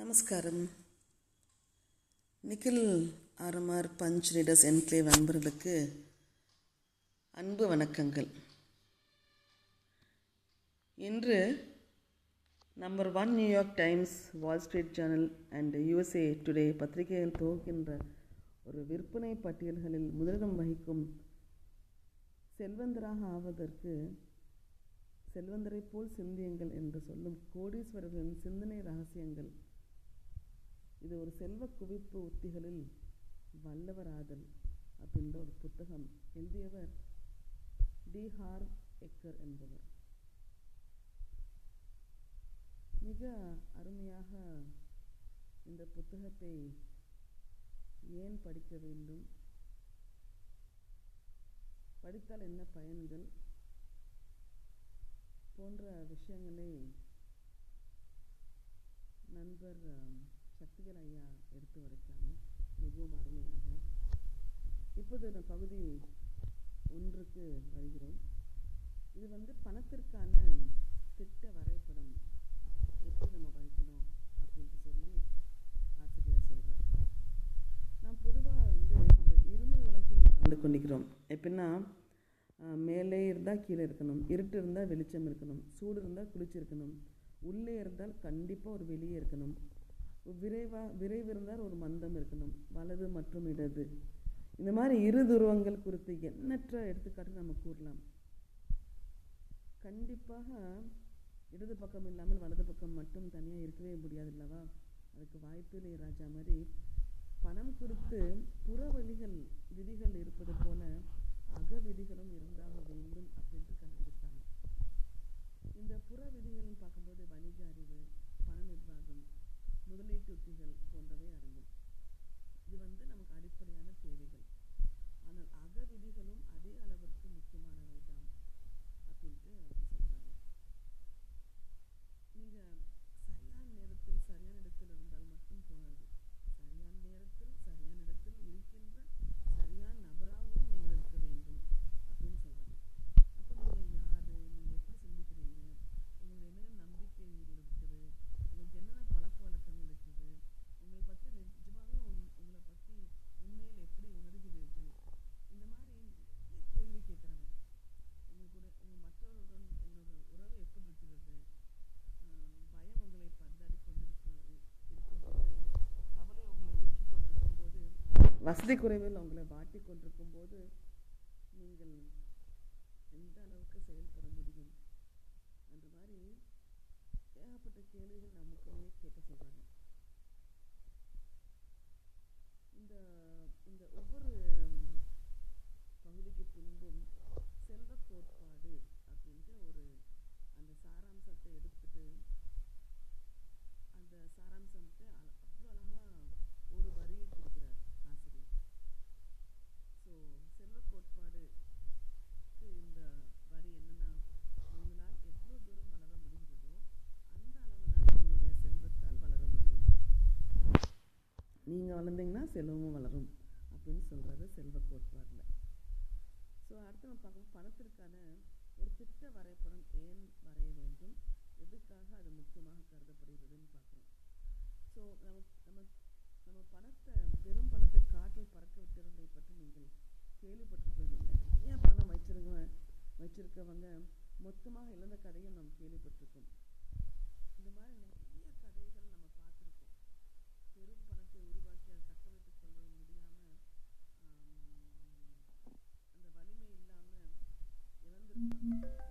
நமஸ்காரம். Nikhil R M R punch readers enclave அன்பர்களுக்கு அன்பு வணக்கங்கள். இன்று number one New York Times Wall Street Journal and USA today பத்திரிகைகள் துவக்கின்ற ஒரு விற்பனை பட்டியல்களில் முதலிடம் வகிக்கும் செல்வந்தராக ஆவதற்கு செல்வந்தரை போல் சிந்தியுங்கள் என்று சொல்லும் கோடீஸ்வரர்களின் சிந்தனை ரகசியங்கள். இது ஒரு செல்வ குவிப்பு உத்திகளில் வல்லவராதல் அப்படின்ற ஒரு புத்தகம் எழுதியவர் டி ஹார் எக்கர் என்பவர். மிக அருமையாக இந்த புத்தகத்தை ஏன் படிக்க வேண்டும்? படித்தால் என்ன பயன்கள்? போன்ற விஷயங்களை நண்பர் சக்திகள் ஐயா எடுத்து வரைக்காங்க மிகவும் அருமையாக இப்போது நான் பகுதி ஒன்றுக்கு வருகிறோம். இது வந்து பணத்திற்கான திட்ட வரைபடம். எப்படி நம்ம வைக்கணும் அப்படின்ட்டு சொல்லி ஆசிரியர் சொல்கிறார் நாம் பொதுவாக வந்து இந்த இருமை உலகில் வாழ்ந்து கொண்டிருக்கிறோம். எப்படின்னா மேலே இருந்தால் கீழே இருக்கணும் இருட்டு இருந்தால் வெளிச்சம் இருக்கணும் சூடு இருந்தால் குளிச்சிருக்கணும் உள்ளே இருந்தால் கண்டிப்பாக ஒரு வெளியே இருக்கணும். விரைவா விரைவிருந்தால் ஒரு மந்தம் இருக்கணும். வலது மற்றும் இடது. இந்த மாதிரி இரு துருவங்கள் குறித்து எண்ணற்ற எடுத்துக்காட்டு நம்ம கூறலாம். கண்டிப்பாக இடது பக்கம் இல்லாமல் வலது பக்கம் மட்டும் தனியாக இருக்கவே முடியாது இல்லவா அதுக்கு வாய்ப்பில்லை ராஜா மாதிரி. பணம் குறித்து புற வழிகள் விதிகள் இருப்பது போல அக விதிகளும் இருந்தாக வேண்டும் அப்படின்ட்டு கண்டுபிடித்தாங்க இந்த புற விதிகள்னு பார்க்கும்போது முதலீட்டு உத்திகள் போன்றவை அடங்கும் இது வந்து நமக்கு அடிப்படையான தேவைகள் ஆனால் அக விதிகளும் அதே அளவிற்கு முக்கியமானவை தான் அப்படின்ட்டு அவங்க சொல்கிறாங்க நீங்கள் சரியான நேரத்தில் சரியான இடத்தில் இருந்தால் மட்டும் போகாது சரியான நேரத்தில் சரியான இடத்தில் இருக்கின்ற சரியான நபராகவும் நீங்கள் இருக்க வேண்டும் அப்படின்னு சொல்கிறாங்க அப்போ நீங்கள் யார் நீங்கள் எப்படி சிந்திக்கிறீங்க உங்களுக்கு என்னென்ன நம்பிக்கைகள் இருக்குது உங்களுக்கு என்னென்ன பழக்க வழக்கங்கள் இருக்குது உங்களை பற்றி நிஜமாகவே உங்களை பற்றி உண்மையில் எப்படி உணர்கிறீர்கள் இந்த மாதிரி நிறைய கேள்வி கேட்குறாங்க உங்களுக்கு கூட உங்கள் மற்றவர்களுடன் உங்களோட உறவு எப்படி இருக்கிறது பயம் உங்களை பந்தாடி கொண்டிருக்கு இருக்கும்போது கவலை உங்களை உருக்கி கொண்டிருக்கும் போது வசதி குறைவில் உங்களை வாட்டி கொண்டிருக்கும் போது நீங்கள் எந்த அளவுக்கு செயல்பட முடியும்? அந்த மாதிரி ஏகப்பட்ட கேள்விகள் நமக்குள்ளே கேட்க சொல்கிறாங்க இந்த இந்த ஒவ்வொரு பகுதிக்கு பின்பும் செல்வ கோட்பாடு அப்படின்ற ஒரு அந்த சாராம்சத்தை எடுத்துட்டு அந்த சாராம்சத்தை அவ்வளோ அழகாக ஒரு வரியில் கொடுக்குறார் ஆசிரியர் ஸோ செல்வ கோட்பாடுக்கு இந்த வரி என்னன்னா உங்களால் எவ்வளோ தூரம் வளர முடிகிறதோ அந்த அளவு தான் உங்களுடைய செல்வத்தால் வளர முடியும் நீங்கள் வளர்ந்தீங்கன்னா செல்வமும் வளரும் அப்படின்னு சொல்கிறது செல்வ கோட்பாடில். ஸோ அடுத்து நம்ம பார்க்கணும் பணத்திற்கான ஒரு திட்ட வரைபடம் ஏன் வரைய வேண்டும்? எதுக்காக அது முக்கியமாக கருதப்படுகிறதுன்னு பார்க்குறோம். ஸோ நம்ம நம்ம நம்ம பணத்தை பெரும் பணத்தை காற்றில் பறக்க விட்டுறதை பற்றி நீங்கள் கேள்விப்பட்டிருப்பீங்க ஏன் பணம் வச்சிருக்க வச்சிருக்கவங்க மொத்தமாக இழந்த கதையும் நாம் கேள்விப்பட்டிருக்கோம். இந்த மாதிரி Música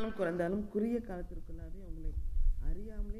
அதிகமானாலும் குறைந்தாலும் குறுகிய காலத்திற்குள்ளாவே அவங்களை அறியாமலே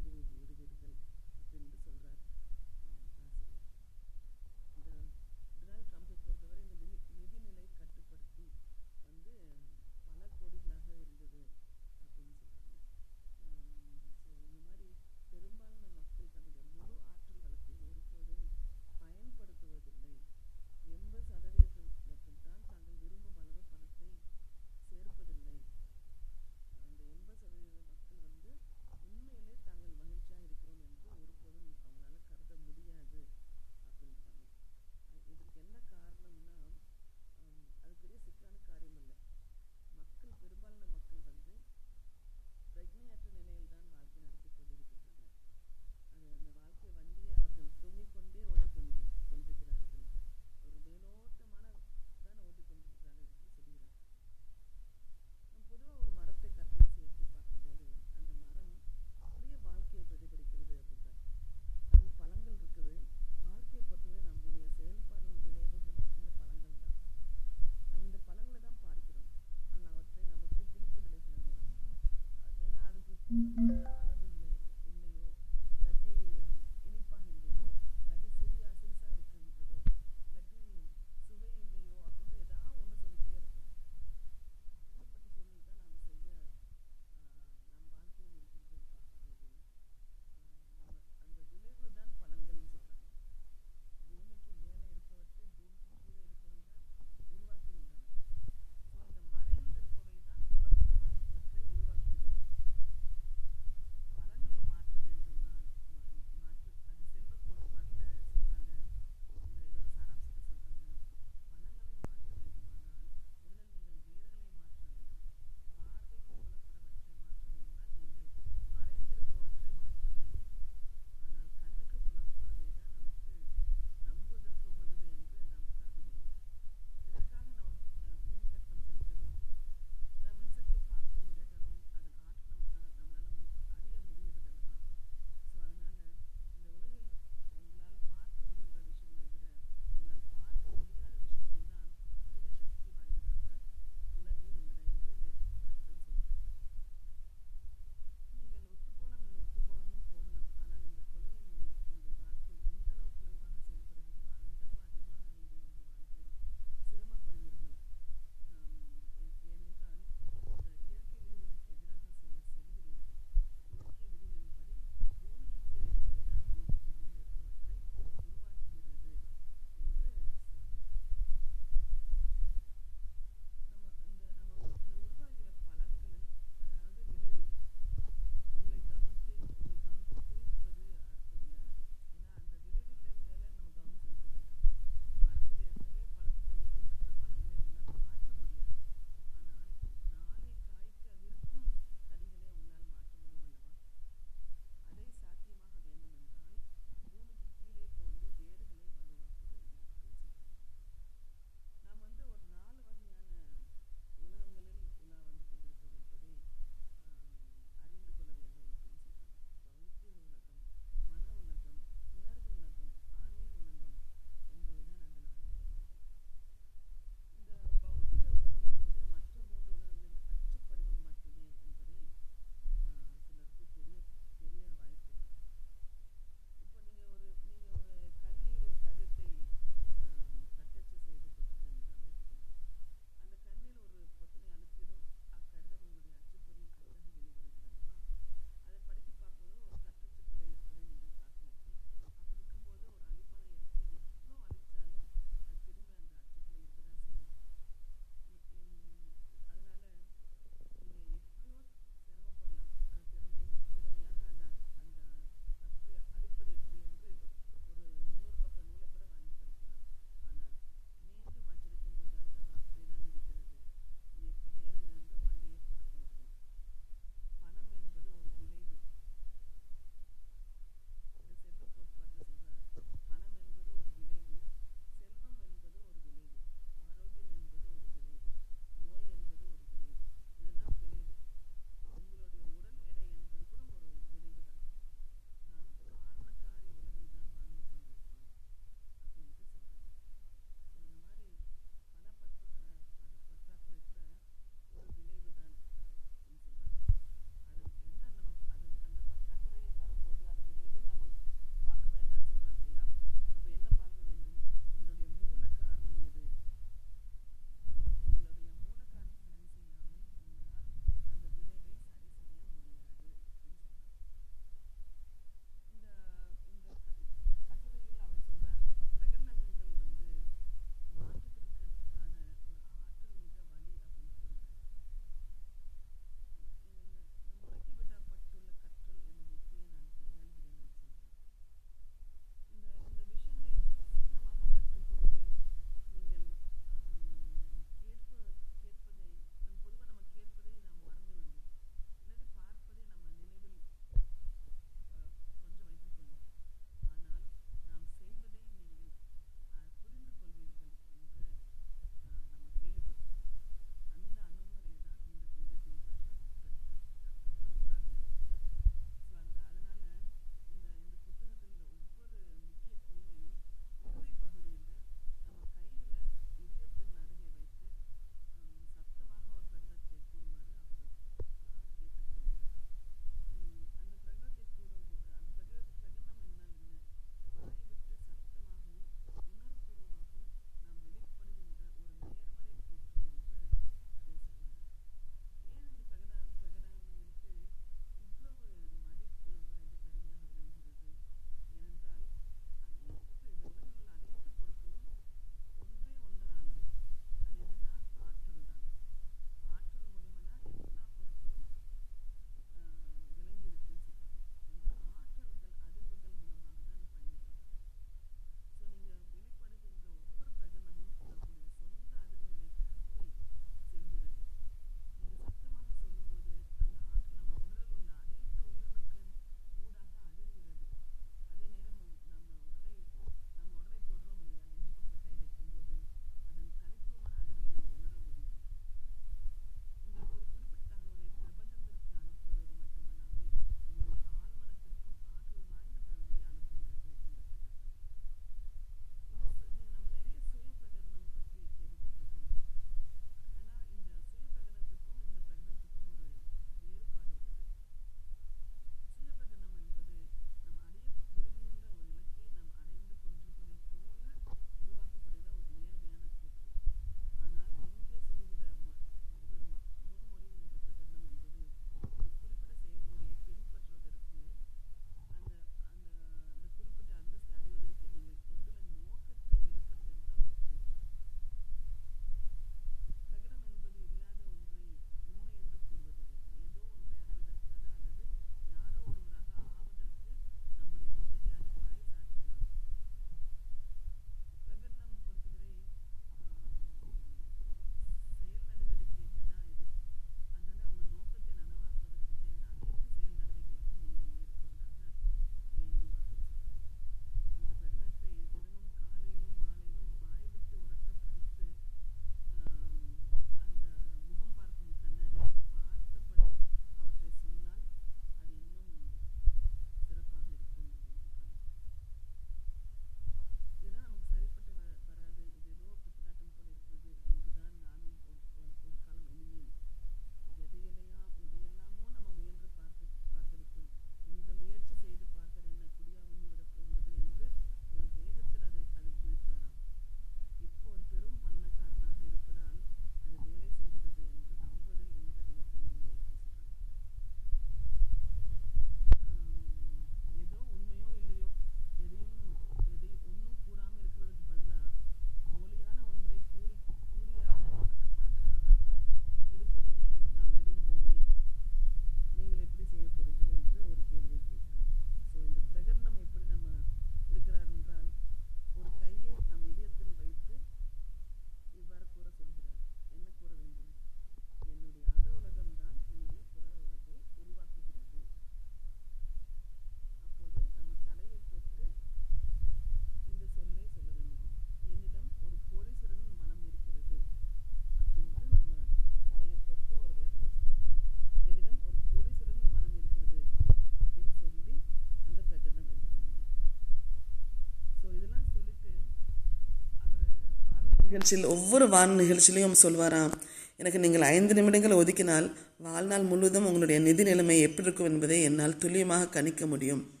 நிகழ்ச்சியில் ஒவ்வொரு வான நிகழ்ச்சியிலையும் சொல்வாராம். எனக்கு நீங்கள் ஐந்து நிமிடங்கள் ஒதுக்கினால் வாழ்நாள் முழுவதும் உங்களுடைய நிதி நிலைமை எப்படி இருக்கும் என்பதை என்னால் துல்லியமாக கணிக்க முடியும்.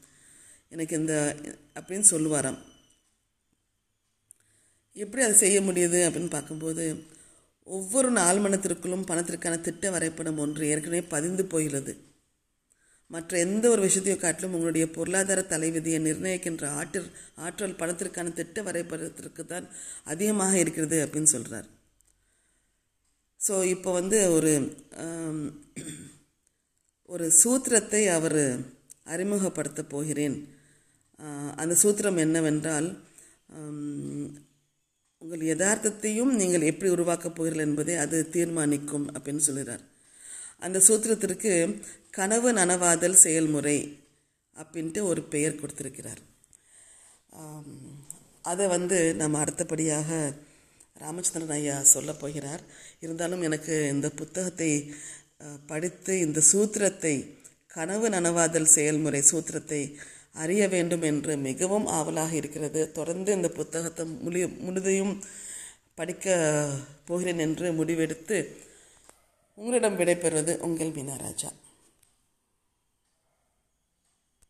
எனக்கு இந்த அப்படின்னு சொல்லுவாராம். எப்படி அதை செய்ய முடியுது அப்படின்னு பார்க்கும்போது ஒவ்வொரு நாள் மனத்திற்குள்ளும் பணத்திற்கான திட்ட வரைபடம் ஒன்று ஏற்கனவே பதிந்து போகிறது. மற்ற எந்த ஒரு விஷயத்தையும் காட்டிலும் உங்களுடைய பொருளாதார தலைவிதியை நிர்ணயிக்கின்ற ஆற்றல் ஆற்றல் பணத்திற்கான திட்ட வரைபடத்திற்கு தான் அதிகமாக இருக்கிறது அப்படின்னு சொல்கிறார் ஸோ இப்போ வந்து ஒரு ஒரு சூத்திரத்தை அவர் அறிமுகப்படுத்த போகிறேன். அந்த சூத்திரம் என்னவென்றால் உங்கள் யதார்த்தத்தையும் நீங்கள் எப்படி உருவாக்கப் போகிறீர்கள் என்பதை அது தீர்மானிக்கும் அப்படின்னு சொல்கிறார். அந்த சூத்திரத்திற்கு கனவு நனவாதல் செயல்முறை அப்படின்ட்டு ஒரு பெயர் கொடுத்துருக்கிறார். அதை வந்து நம்ம அடுத்தபடியாக ராமச்சந்திரன் ஐயா சொல்லப் போகிறார். இருந்தாலும் எனக்கு இந்த புத்தகத்தை படித்து இந்த சூத்திரத்தை கனவு நனவாதல் செயல்முறை சூத்திரத்தை அறிய வேண்டும் என்று மிகவும் ஆவலாக இருக்கிறது. தொடர்ந்து இந்த புத்தகத்தை முழு முழுதையும் படிக்க போகிறேன் என்று முடிவெடுத்து உங்களிடம் விடைபெறுவது உங்கள் மீனாராஜா.